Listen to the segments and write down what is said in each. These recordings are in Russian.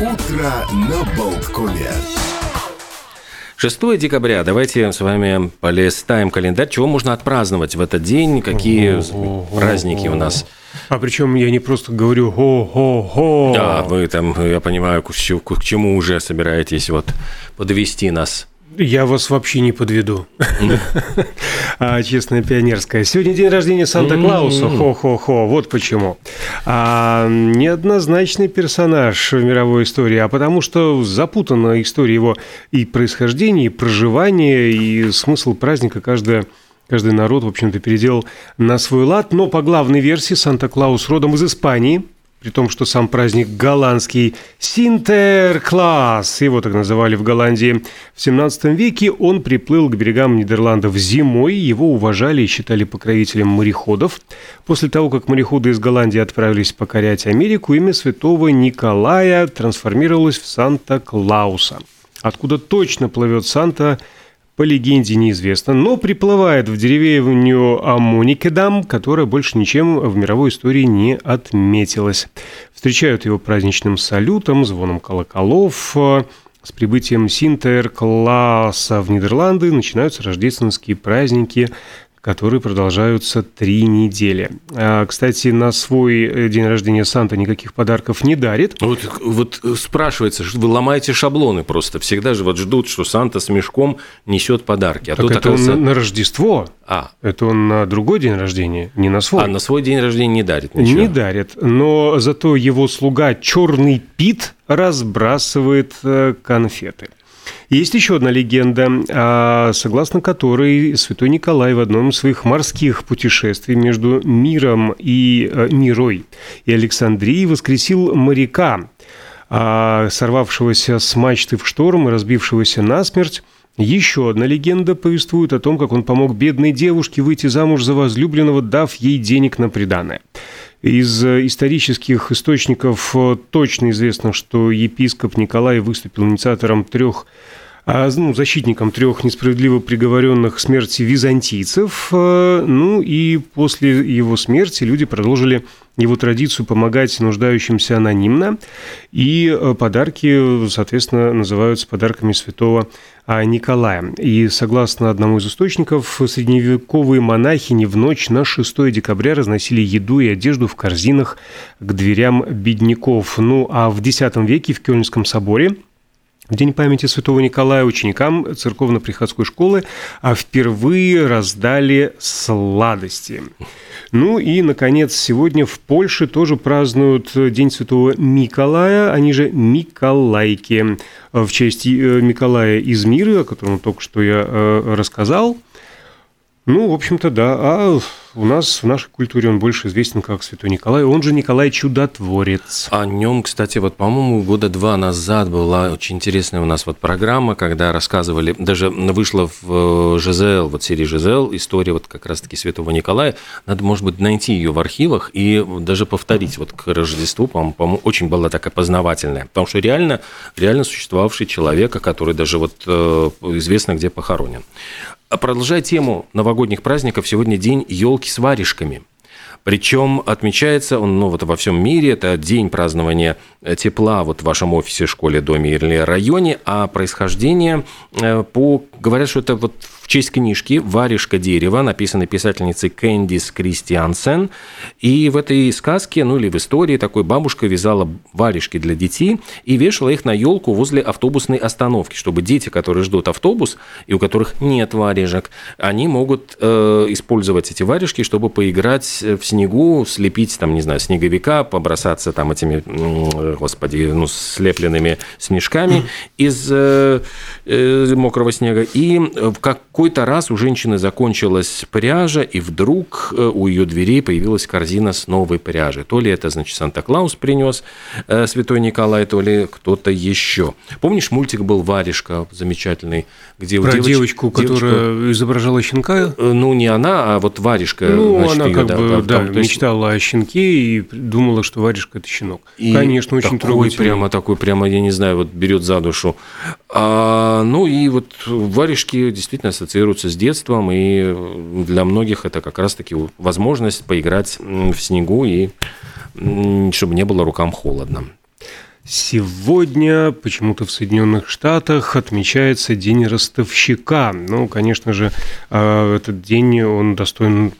Утро на Болткоме. 6 декабря. Давайте с вами полистаем календарь. Чего можно отпраздновать в этот день? Какие праздники у нас? А причем я не просто говорю хо-хо-хо. Да, вы там, я понимаю, к чему- к чему уже собираетесь вот подвести нас. Я вас вообще не подведу. А, Честная пионерская. Сегодня день рождения Санта-Клауса. Хо-хо-хо. Вот почему. А, неоднозначный персонаж в мировой истории, а потому что запутана история его и происхождения, и проживания, и смысл праздника каждая Каждый народ, в общем-то, переделал на свой лад, но по главной версии Санта-Клаус родом из Испании, при том, что сам праздник голландский Синтеркласс, его так называли в Голландии. В 17 веке он приплыл к берегам Нидерландов зимой, его уважали и считали покровителем мореходов. После того, как мореходы из Голландии отправились покорять Америку, имя святого Николая трансформировалось в Санта-Клауса. Откуда точно плывет Санта, по легенде неизвестно, но приплывает в деревню Амоникедам, которая больше ничем в мировой истории не отметилась. Встречают его праздничным салютом, звоном колоколов. С прибытием Синтер-класса в Нидерланды начинаются рождественские праздники, которые продолжаются три недели. А, Кстати, на свой э, день рождения Санта никаких подарков не дарит. Вот, вот спрашивается, что вы ломаете шаблоны просто. Всегда же вот ждут, что Санта с мешком несет подарки. А Так тут, это он оказывается- на, на Рождество. А, Это он на другой день рождения, не на свой. а на свой день рождения не дарит ничего. Не дарит, но зато его слуга Черный Пит разбрасывает э, конфеты. Есть еще одна легенда, а, согласно которой святой Николай в одном из своих морских путешествий между миром и э, мирой и Александрией воскресил моряка, а, сорвавшегося с мачты в шторм и разбившегося насмерть. Еще одна легенда повествует о том, как он помог бедной девушке выйти замуж за возлюбленного, дав ей денег на приданое. Из э, исторических источников э, точно известно, что епископ Николай выступил инициатором трех ну, защитником трех несправедливо приговоренных к смерти византийцев. Э, Ну и после его смерти люди продолжили его традицию помогать нуждающимся анонимно. И э, подарки, соответственно, называются подарками святого а, Николая. И согласно одному из источников, средневековые монахини в ночь на 6 декабря разносили еду и одежду в корзинах к дверям бедняков. Ну а в X веке в Кёльнском соборе в День памяти Святого Николая ученикам церковно-приходской школы а впервые раздали сладости. Ну и, наконец, сегодня в Польше тоже празднуют День Святого Миколая, они же Миколайки, в честь э, Миколая из мира, о котором только что я э, рассказал. Ну, в общем-то, да. А у нас в нашей культуре он больше известен как Святой Николай. Он же Николай Чудотворец. О нем, кстати, вот, по-моему, года два назад была очень интересная у нас вот программа, когда рассказывали, даже вышла в э, ЖЗЛ, вот серии ЖЗЛ, история вот как раз-таки Святого Николая. Надо, может быть, найти ее в архивах и даже повторить вот к Рождеству, по-моему, по-моему, очень была такая познавательная, потому что реально, реально существовавший человека, который даже вот э, известно где похоронен. Продолжая тему новогодних праздников, сегодня день елки с варежками. Причем отмечается он ну, вот во всем мире, это день празднования э, тепла вот в вашем офисе, школе, доме или районе, а происхождение э, по... Говорят, что это вот в честь книжки «Варежка дерева», написанной писательницей Кэндис Кристиансен. И в этой сказке, ну или в истории, такой бабушка вязала варежки для детей и вешала их на елку возле автобусной остановки, чтобы дети, которые ждут автобус и у которых нет варежек, они могут э, использовать эти варежки, чтобы поиграть в снегу, слепить там, не знаю, снеговика, побросаться там этими, господи, ну, слепленными снежками из э, э, мокрого снега. И в какой-то раз у женщины закончилась пряжа, и вдруг э, у ее дверей появилась корзина с новой пряжей. То ли это, значит, Санта-Клаус принес э, Святой Николай, то ли кто-то еще. Помнишь, мультик был «Варежка» замечательный, где у Про девоч- девочку, девочка- которая изображала щенка. Э, Ну, не она, а вот Варежка. Ну, значит, она её, как да, бы, да, да, там, то есть- мечтала о щенке и думала, что варежка – это щенок. И Конечно, очень такой трогательно. прямо такой, прямо, я не знаю, вот берет за душу. А, ну и вот варежки действительно ассоциируются с детством, и для многих это как раз-таки возможность поиграть в снегу и чтобы не было рукам холодно. Сегодня почему-то в Соединенных Штатах отмечается День ростовщика. Ну, конечно же, э, этот день, он достоин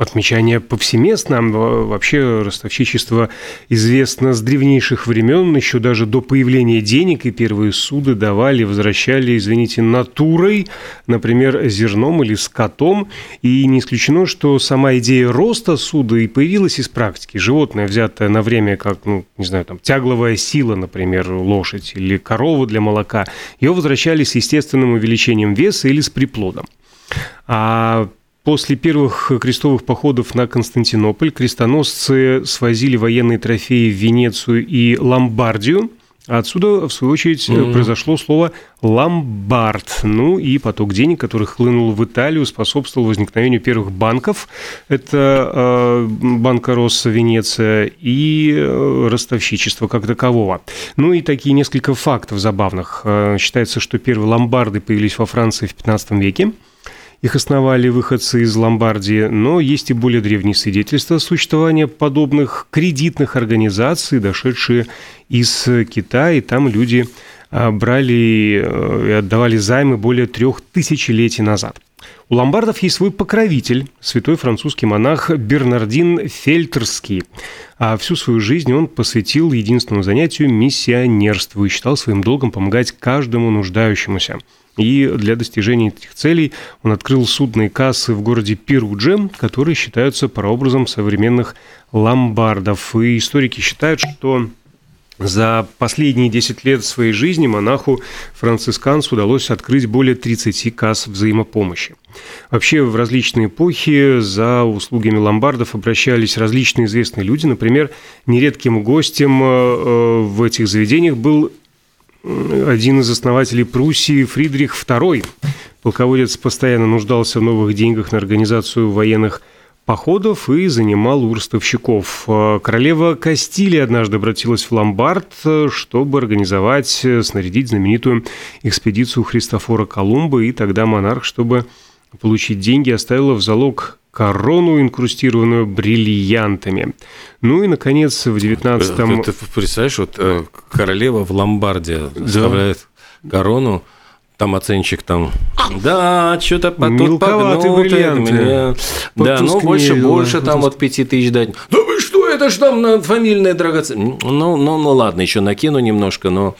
отмечание повсеместно. Вообще ростовщичество известно с древнейших времен, еще даже до появления денег, и первые суды давали, возвращали, извините, натурой, например, зерном или скотом. И не исключено, что сама идея роста суда и появилась из практики. Животное, взятое на время, как, ну, не знаю, там, тягловая сила, например, лошадь или корова для молока, ее возвращали с естественным увеличением веса или с приплодом. А После первых крестовых походов на Константинополь крестоносцы свозили военные трофеи в Венецию и Ломбардию. Отсюда, в свою очередь, mm-hmm. произошло слово «ломбард». Ну и поток денег, который хлынул в Италию, способствовал возникновению первых банков. Это э, банка Росса Венеция и э, ростовщичество как такового. Ну и такие несколько фактов забавных. Э, считается, что первые ломбарды появились во Франции в 15 веке. Их основали выходцы из Ломбардии, но есть и более древние свидетельства существования подобных кредитных организаций, дошедшие из Китая, и там люди а, брали э, и отдавали займы более трех тысячелетий назад. У ломбардов есть свой покровитель, святой французский монах Бернардин Фельтерский. А всю свою жизнь он посвятил единственному занятию миссионерству и считал своим долгом помогать каждому нуждающемуся. И для достижения этих целей он открыл судные кассы в городе Перудже, которые считаются прообразом современных ломбардов. И историки считают, что за последние 10 лет своей жизни монаху францисканцу удалось открыть более 30 касс взаимопомощи. Вообще в различные эпохи за услугами ломбардов обращались различные известные люди. Например, нередким гостем э, в этих заведениях был один из основателей Пруссии Фридрих II. Полководец постоянно нуждался в новых деньгах на организацию военных походов и занимал у ростовщиков. Королева Кастилия однажды обратилась в Ломбард, чтобы организовать, снарядить знаменитую экспедицию Христофора Колумба, и тогда монарх, чтобы получить деньги, оставила в залог корону, инкрустированную бриллиантами. Ну и, наконец, в 19-м... Ты, ты представляешь, вот э, королева в Ломбарде да. корону, там оценщик там, да, что-то тут погнутое. Меня... Да, ну больше, больше там вот пяти тысяч дать. Да вы что, это ж там фамильная драгоценность. Ну, ну, ну ладно, еще накину немножко, но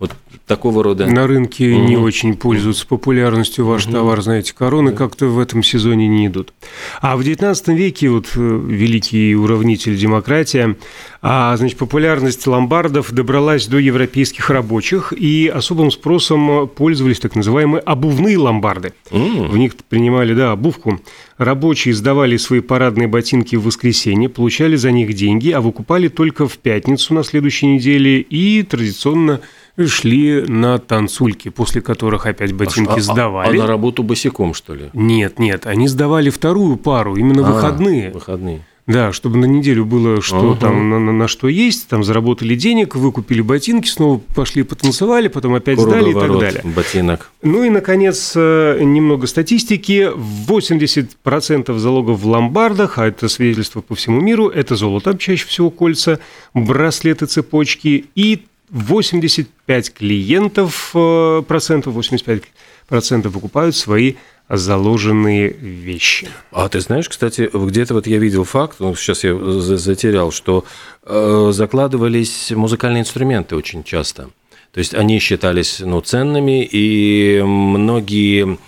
вот такого рода. На рынке угу. не очень пользуются популярностью ваш угу. товар, знаете, короны да. как-то в этом сезоне не идут. А в XIX веке вот э, великий уравнитель демократия, а, значит, популярность ломбардов добралась до европейских рабочих, и особым спросом пользовались так называемые обувные ломбарды. Mm. В них принимали, да, обувку. Рабочие сдавали свои парадные ботинки в воскресенье, получали за них деньги, а выкупали только в пятницу на следующей неделе и традиционно шли на танцульки, после которых опять ботинки а, сдавали. А, а на работу босиком, что ли? Нет, нет, они сдавали вторую пару, именно а, выходные. Выходные. Да, чтобы на неделю было что ага. там, на, на, на что есть, там заработали денег, выкупили ботинки, снова пошли потанцевали, потом опять сдали и так далее. ботинок. Ну и, наконец, э, немного статистики. 80% залогов в ломбардах, а это свидетельство по всему миру, это золото, чаще всего кольца, браслеты, цепочки и 85 клиентов, э, процентов, 85 процентов покупают свои заложенные вещи. А ты знаешь, кстати, где-то вот я видел факт, ну, сейчас я затерял, что э, закладывались музыкальные инструменты очень часто. То есть они считались ну, ценными, и многие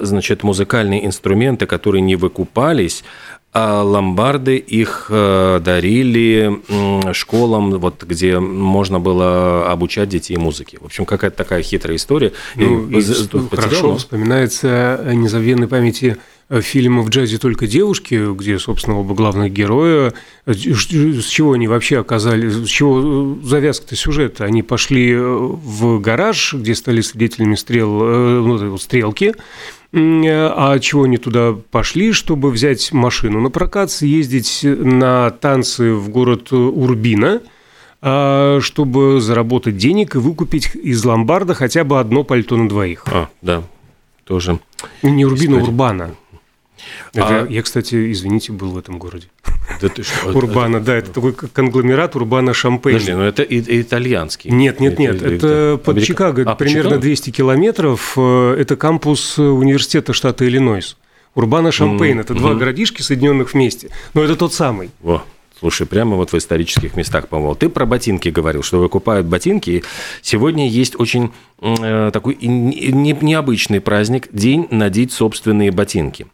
значит, музыкальные инструменты, которые не выкупались, а ломбарды их э, дарили школам, вот, где можно было обучать детей музыке. В общем, какая-то такая хитрая история. Ну, и, и, хорошо вспоминается незабвенной памяти э, фильм «В джазе только девушки», где, собственно, оба главных героя, э, с чего они вообще оказались, с чего завязка-то сюжета? Они пошли в гараж, где стали свидетелями стрел, ну, стрелки, а чего они туда пошли, чтобы взять машину на прокат, съездить на танцы в город Урбина, а, чтобы заработать денег и выкупить из ломбарда хотя бы одно пальто на двоих. А, да, тоже. Не Урбина, Урбана. Это, а... Я, кстати, извините, был в этом городе. Урбана, да, это такой конгломерат Урбана Шампейн. Подожди, ну это итальянский. Нет, нет, нет, это под Чикаго, примерно 200 километров. Э, это кампус университета штата Иллинойс. Урбана Шампейн, это два городишки, соединенных вместе. Но это тот самый. Во. Слушай, прямо вот в исторических местах, по-моему. Ты про ботинки говорил, что выкупают ботинки. Сегодня есть очень э, такой не, необычный праздник – День надеть собственные ботинки.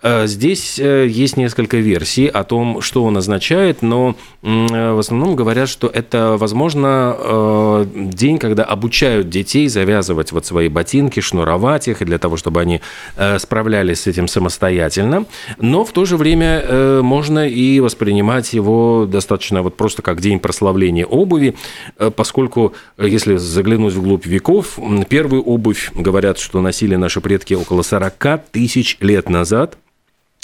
Э, здесь э, есть несколько версий о том, что он означает, но э, в основном говорят, что это, возможно, э, день, когда обучают детей завязывать вот свои ботинки, шнуровать их, для того, чтобы они э, справлялись с этим самостоятельно. Но в то же время э, можно и воспринимать его его достаточно вот просто как день прославления обуви, э, поскольку, э, если заглянуть вглубь веков, первую обувь, говорят, что носили наши предки около 40 тысяч лет назад –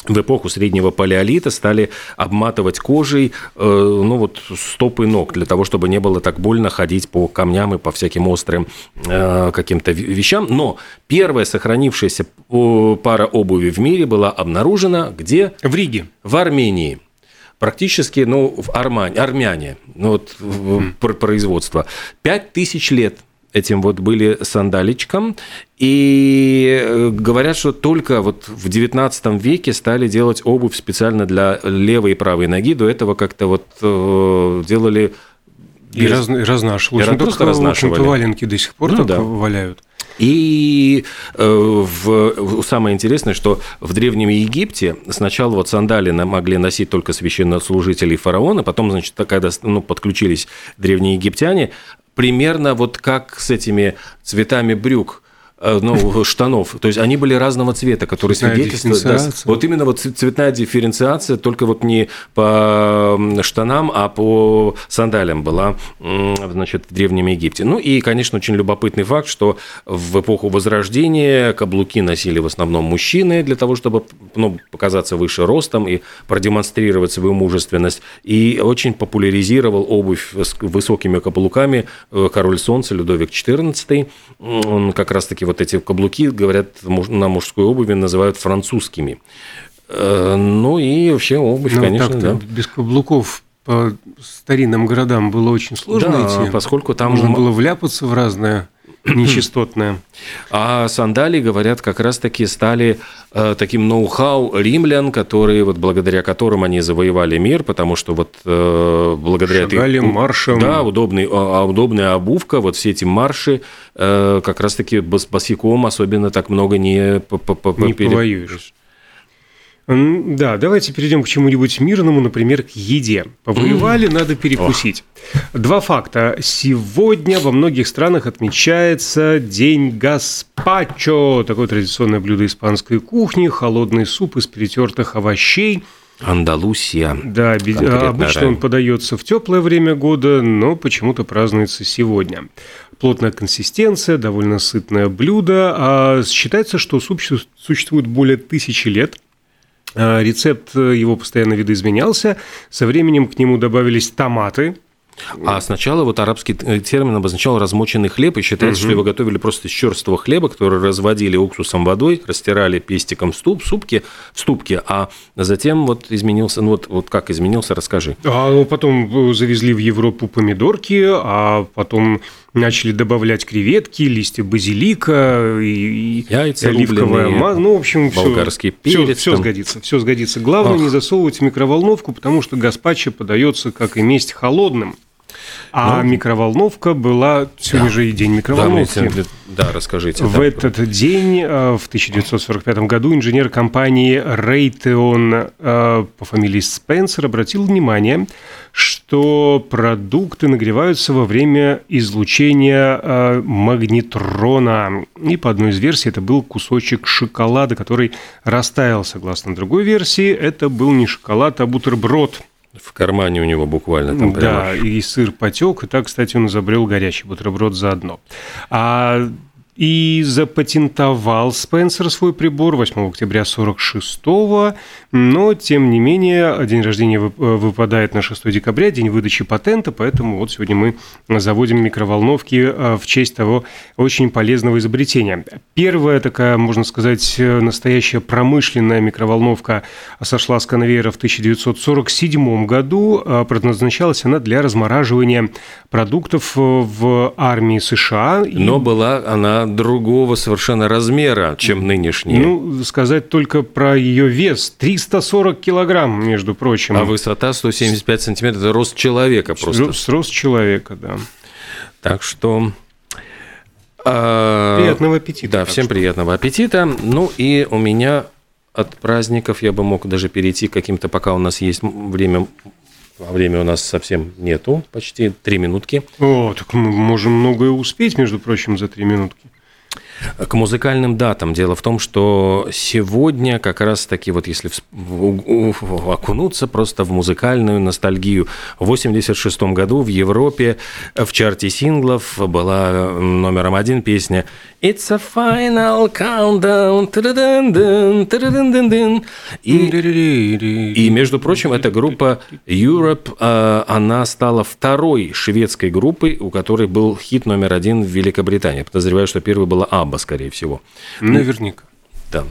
в эпоху среднего палеолита стали обматывать кожей э, ну вот стопы ног для того, чтобы не было так больно ходить по камням и по всяким острым э, каким-то вещам. Но первая сохранившаяся пара обуви в мире была обнаружена где? В Риге. В Армении практически, ну, в Армане, армяне, ну, вот mm. производство. Пять тысяч лет этим вот были сандаличком, и э, говорят, что только вот в 19 веке стали делать обувь специально для левой и правой ноги, до этого как-то вот э, делали... И, раз, и разнашивали. И очень просто разнашивали. валенки до сих пор ну, так да. валяют. И э, в, самое интересное, что в Древнем Египте сначала вот сандали могли носить только священнослужители фараона, потом, значит, когда ну, подключились древние египтяне, примерно вот как с этими цветами брюк – ну, штанов. То есть они были разного цвета, которые свидетельствуют... Да, вот именно вот цветная дифференциация только вот не по штанам, а по сандалям была значит, в Древнем Египте. Ну и, конечно, очень любопытный факт, что в эпоху Возрождения каблуки носили в основном мужчины для того, чтобы ну, показаться выше ростом и продемонстрировать свою мужественность. И очень популяризировал обувь с высокими каблуками э, король солнца Людовик XIV. Он как раз-таки вот вот эти каблуки, говорят, на мужской обуви называют французскими. Э, ну и вообще обувь, ну, конечно, да. Без каблуков по старинным городам было очень сложно да, идти. поскольку там... Можно было вляпаться в разное нечистотное. А сандалии, говорят, как раз-таки стали таким ноу-хау римлян, которые, вот благодаря которым они завоевали мир, потому что вот э, благодаря Шагали этой... маршем. Да, удобный, а, а, удобная обувка, вот все эти марши, э, как раз-таки босиком особенно так много не, не повоюешь. Да, давайте перейдем к чему-нибудь мирному, например, к еде. Повоевали, надо перекусить. Два факта. Сегодня во многих странах отмечается День гаспачо, такое традиционное блюдо испанской кухни, холодный суп из перетертых овощей. Андалусия. Да, обычно рай. он подается в теплое время года, но почему-то празднуется сегодня. Плотная консистенция, довольно сытное блюдо. А считается, что суп существует более тысячи лет. А, рецепт э, его постоянно видоизменялся. Со временем к нему добавились томаты, а сначала вот арабский э, термин обозначал размоченный хлеб, и считается, угу. что его готовили просто из черствого хлеба, который разводили уксусом водой, растирали пестиком в ступ, супки, в ступке, а затем вот изменился, ну вот, вот как изменился, расскажи. А ну, потом э, завезли в Европу помидорки, а потом начали добавлять креветки, листья базилика и, Яйца, оливковое масло. Ну, в общем, болгарский все, перец. Все, все сгодится, все сгодится. Главное Ах. не засовывать в микроволновку, потому что гаспачо подается, как и месть, холодным. А ну, микроволновка была сегодня да. же и день микроволновки. Да, да расскажите. В да. этот день, э, в 1945 году, инженер компании Raytheon э, по фамилии Спенсер обратил внимание, что продукты нагреваются во время излучения э, магнетрона. И по одной из версий это был кусочек шоколада, который растаял. Согласно другой версии, это был не шоколад, а бутерброд – в кармане у него буквально там прямо. Да, и сыр потек, и так, кстати, он изобрел горячий бутерброд заодно. А и запатентовал Спенсер свой прибор 8 октября 46 но, тем не менее, день рождения выпадает на 6 декабря, день выдачи патента, поэтому вот сегодня мы заводим микроволновки э, в честь того очень полезного изобретения. Первая такая, можно сказать, настоящая промышленная микроволновка сошла с конвейера в 1947 году. Э, предназначалась она для размораживания продуктов в армии США. Но была она другого совершенно размера, чем нынешняя. Ну, сказать только про ее вес. 340 килограмм, между прочим. А высота 175 сантиметров. Это рост человека просто. С рост человека, да. Так что... А, приятного аппетита. Да, всем что. приятного аппетита. Ну и у меня от праздников я бы мог даже перейти к каким-то, пока у нас есть время а время у нас совсем нету, почти три минутки. О, так мы можем многое успеть, между прочим, за три минутки. К музыкальным датам. Дело в том, что сегодня как раз-таки, вот если окунуться просто в музыкальную ностальгию, в 86 году в Европе в чарте синглов была номером один песня It's a final countdown. И, и, между прочим, эта группа Europe, а, она стала второй шведской группой, у которой был хит номер один в Великобритании. Подозреваю, что первой была Абба, скорее всего. Наверняка. Да.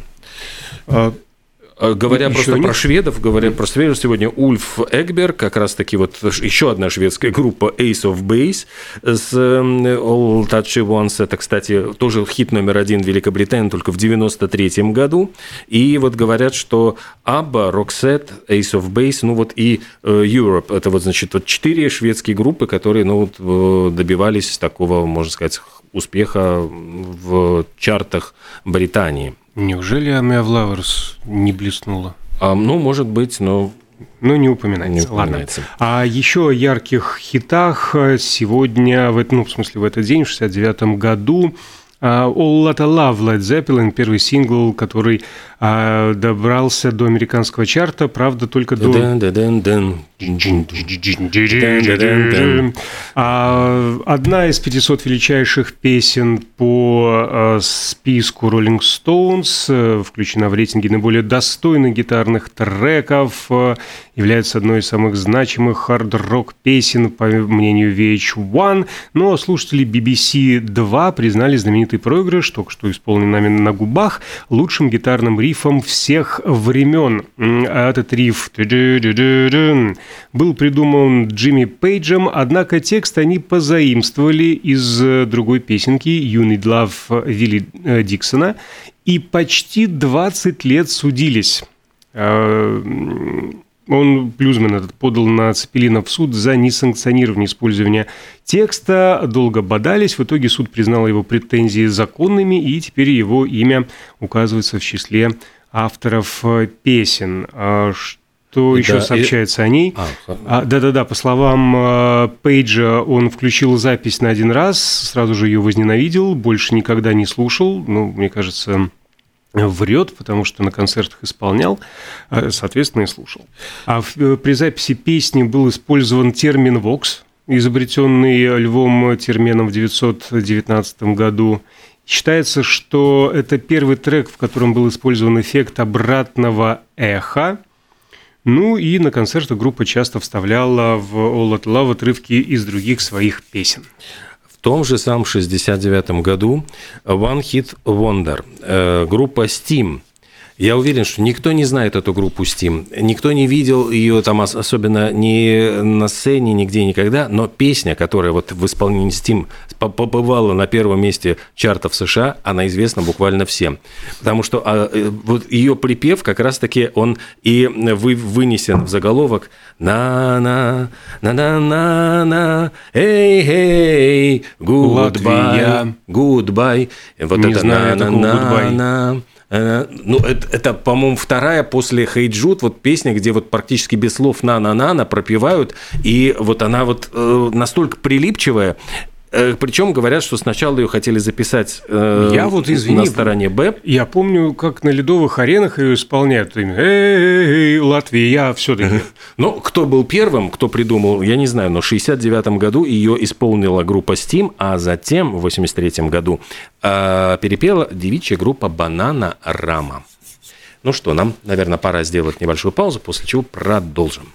А, говоря еще просто нет? про шведов, говоря про шведов, сегодня Ульф Эгбер, как раз-таки вот еще одна шведская группа Ace of Base с эм, All Touchy Ones. Это, кстати, тоже хит номер один в Великобритании, только в 93 году. И вот говорят, что Абба, Roxette, Ace of Base, ну вот и э, Europe. Это вот, значит, вот четыре шведские группы, которые, ну вот, э, добивались такого, можно сказать, успеха в чартах Британии. Неужели Армия Лаверс не блеснула? А, ну, может быть, но ну, не упоминается. Не упоминается. Ладно. А еще о ярких хитах сегодня, в, ну, в смысле, в этот день, в 69 году, All Lotta Love Led Zeppelin, первый сингл, который а, добрался до американского чарта, правда, только до... А, одна из 500 величайших песен по а, списку Rolling Stones, э, включена в рейтинге наиболее достойных гитарных треков, э, является одной из самых значимых хард-рок песен, по мнению VH1, но слушатели BBC 2 признали знаменитый проигрыш, только что исполненный нами на губах, лучшим гитарным рифом рифом всех времен. А этот риф был придуман Джимми Пейджем, однако текст они позаимствовали из э, другой песенки «You Need Love» Вилли э, Диксона и почти 20 лет судились. Он, Плюзман этот, подал на Цепелина в суд за несанкционирование использования текста. Долго бодались. В итоге суд признал его претензии законными, и теперь его имя указывается в числе авторов э, песен. А что еще да, сообщается и... о ней? А, а, да-да-да, по словам э, Пейджа, он включил запись на один раз, сразу же ее возненавидел, больше никогда не слушал. Ну, мне кажется, врет, потому что на концертах исполнял, а, соответственно, и слушал. А в, э, при записи песни был использован термин «вокс», изобретенный Львом Терменом в 1919 году. Считается, что это первый трек, в котором был использован эффект обратного эха. Ну и на концертах группа часто вставляла в All Out Love отрывки из других своих песен том же самом 69 году One Hit Wonder, э, группа Steam – я уверен, что никто не знает эту группу Steam, никто не видел ее там особенно ни на сцене, нигде, никогда, но песня, которая вот в исполнении Steam побывала на первом месте чартов США, она известна буквально всем. Потому что а, э, вот ее припев как раз-таки он и вы, вынесен в заголовок на-на, на-на-на-на, эй-эй, goodbye, goodbye. Вот не это на-на-на-на. Э, ну, это, это по-моему, вторая после Хейджут, вот песня, где вот практически без слов «на-на-на-на» пропевают, и вот она вот э, настолько прилипчивая, Э, Причем говорят, что сначала ее хотели записать э, Я вот, извини, на стороне Б. Я помню, как на ледовых аренах ее исполняют. Эй, Латвия, я все-таки. Но кто был первым, кто придумал, я не знаю, но в 69 году ее исполнила группа Steam, а затем в 83 году э, перепела девичья группа Банана Рама. Ну что, нам, наверное, пора сделать небольшую паузу, после чего продолжим.